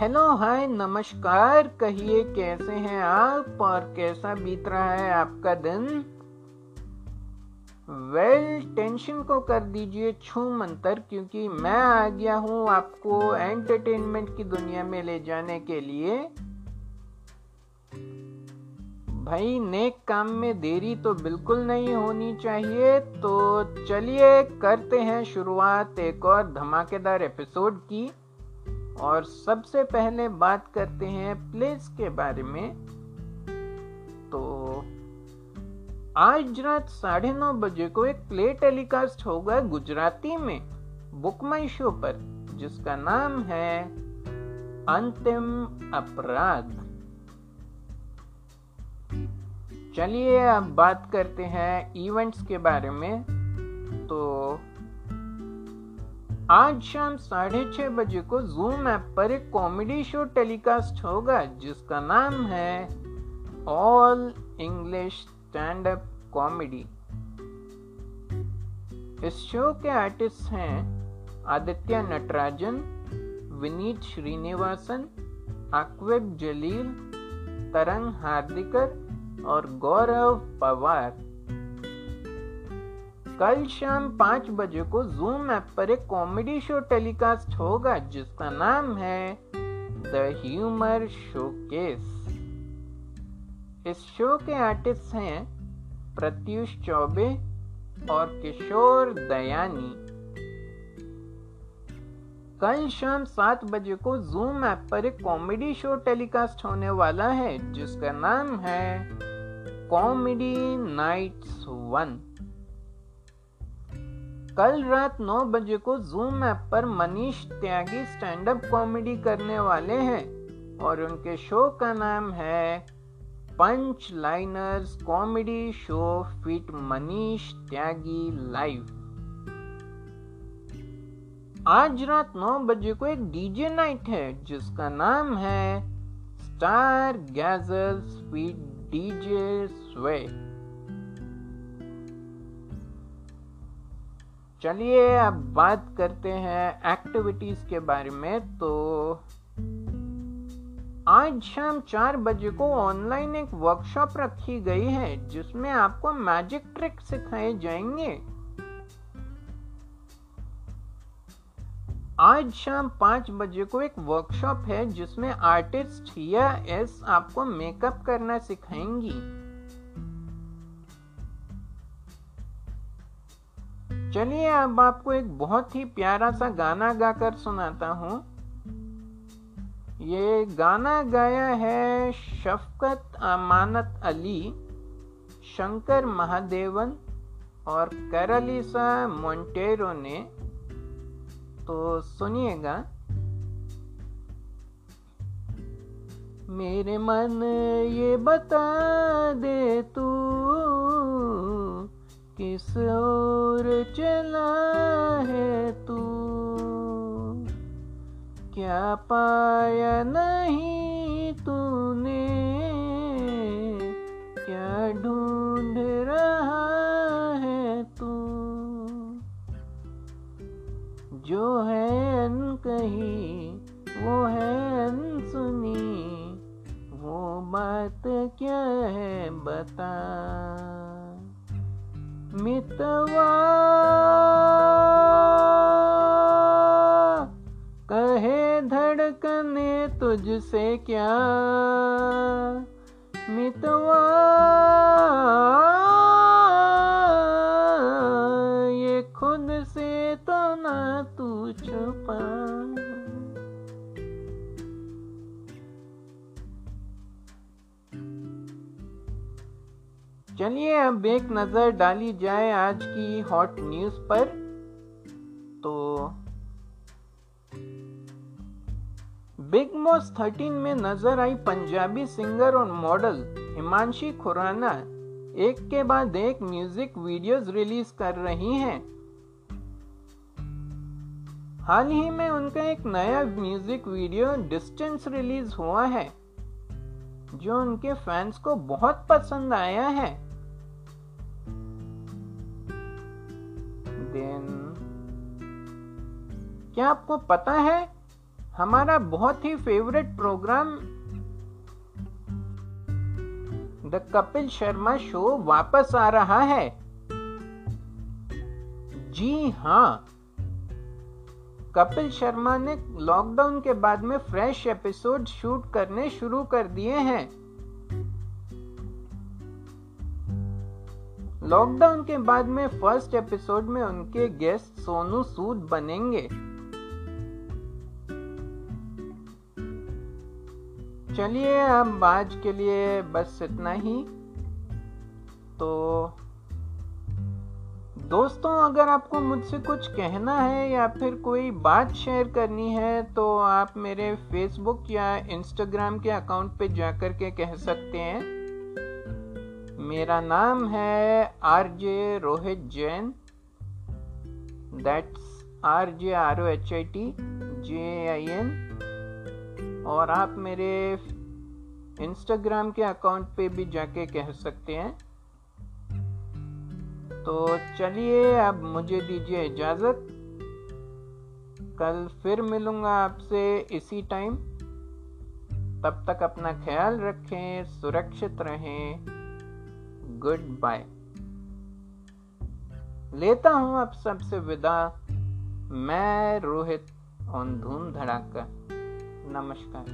Hello hi नमस्कार कहिए कैसे हैं आप और कैसा बीत रहा है आपका दिन? वेल well, टेंशन को कर दीजिए छू मंतर क्योंकि मैं आ गया हूँ आपको एंटरटेनमेंट की दुनिया में ले जाने के लिए। भाई नेक काम में देरी तो बिल्कुल नहीं होनी चाहिए तो चलिए करते हैं शुरुआत एक और धमाकेदार एपिसोड की। और सबसे पहले बात करते हैं प्लेस के बारे में। तो आज रात साढ़े नौ बजे को एक प्ले टेलीकास्ट होगा गुजराती में बुक माई शो पर, जिसका नाम है अंतिम अपराध। चलिए अब बात करते हैं इवेंट्स के बारे में। तो आज शाम साढ़े छह बजे को जूम ऐप पर एक कॉमेडी शो टेलीकास्ट होगा, जिसका नाम है all English stand up comedy इस शो के आर्टिस्ट हैं आदित्य नटराजन, विनीत श्रीनिवासन अक्वेब जलील, तरंग हार्दिकर और गौरव पवार। कल शाम पाँच बजे को जूम ऐप पर एक कॉमेडी शो टेलीकास्ट होगा, जिसका नाम है द ह्यूमर शोकेस इस शो के आर्टिस्ट हैं प्रत्युष चौबे और किशोर दयानी। कल शाम सात बजे को जूम ऐप पर एक कॉमेडी शो टेलीकास्ट होने वाला है, जिसका नाम है कॉमेडी नाइट्स वन कल रात नौ बजे को जूम ऐप पर Manish Tyagi stand up comedy करने वाले हैं और उनके शो का नाम है punch liners comedy show feat Manish Tyagi live आज रात नौ बजे को एक डीजे नाइट है, जिसका नाम है स्टार गैजल स्वीट डीजे स्वे चलिए अब बात करते हैं एक्टिविटीज़ के बारे में तो आज शाम चार बजे को ऑनलाइन एक वर्कशॉप रखी गई है, जिसमें आपको मैजिक ट्रिक सिखाए जाएँगे। आज शाम पाँच बजे को एक वर्कशॉप है, जिसमें आर्टिस्ट या एस आपको मेकअप करना सिखाएँगी। चलिए अब आपको एक बहुत ही प्यारा सा गाना गाकर सुनाता हूँ। ये गाना गाया है शफकत अमानत अली, शंकर महादेवन और करलिसा मोन्टेरो ने। तो सुनिएगा। मेरे मन ये बता दे तू किस ओर चला है तू? क्या पाया नहीं तूने? क्या ढूंढ रहा है तू? जो है कही कहे धड़कने तुझसे क्या मितवा। चलिए अब एक नज़र डाली जाए आज की हॉट न्यूज़ पर। तो बिग बॉस 13 में नज़र आई पंजाबी सिंगर और मॉडल हिमांशी खुराना। एक के बाद एक म्यूज़िक वीडियोस रिलीज़ कर रही हैं। हाल ही में उनका एक नया म्यूज़िक वीडियो डिस्टेंस रिलीज़ हुआ है, जो उनके फैंस को बहुत पसंद आया है। देन। क्या आपको पता है, हमारा बहुत ही favourite programme the Kapil Sharma show वापस आ रहा है। जी हाँ कपिल शर्मा ने लॉकडाउन के बाद में फ्रेश एपिसोड शूट करने शुरू कर दिए हैं। लॉकडाउन के बाद में फ़र्स्ट एपिसोड में उनके गेस्ट सोनू सूद बनेंगे। चलिए, अब आज के लिए बस इतना ही। तो दोस्तों, अगर आपको मुझसे कुछ कहना है या फिर कोई बात शेयर करनी है तो आप मेरे फेसबुक या इंस्टाग्राम के अकाउंट पे जाकर के कह सकते हैं। मेरा नाम है R J Rohit Jain. That's R J R O H I T J A I N आप मेरे इंस्टाग्राम के अकाउंट पे भी जाके कह सकते हैं। तो चलिए अब मुझे दीजिए इजाज़त। कल फिर मिलूँगा आपसे इसी टाइम तब तक अपना ख्याल रखें, सुरक्षित रहें। Goodbye. लेता हूँ अब सबसे विदा। मैं रोहित ऑन धूम धड़ाका। नमस्कार।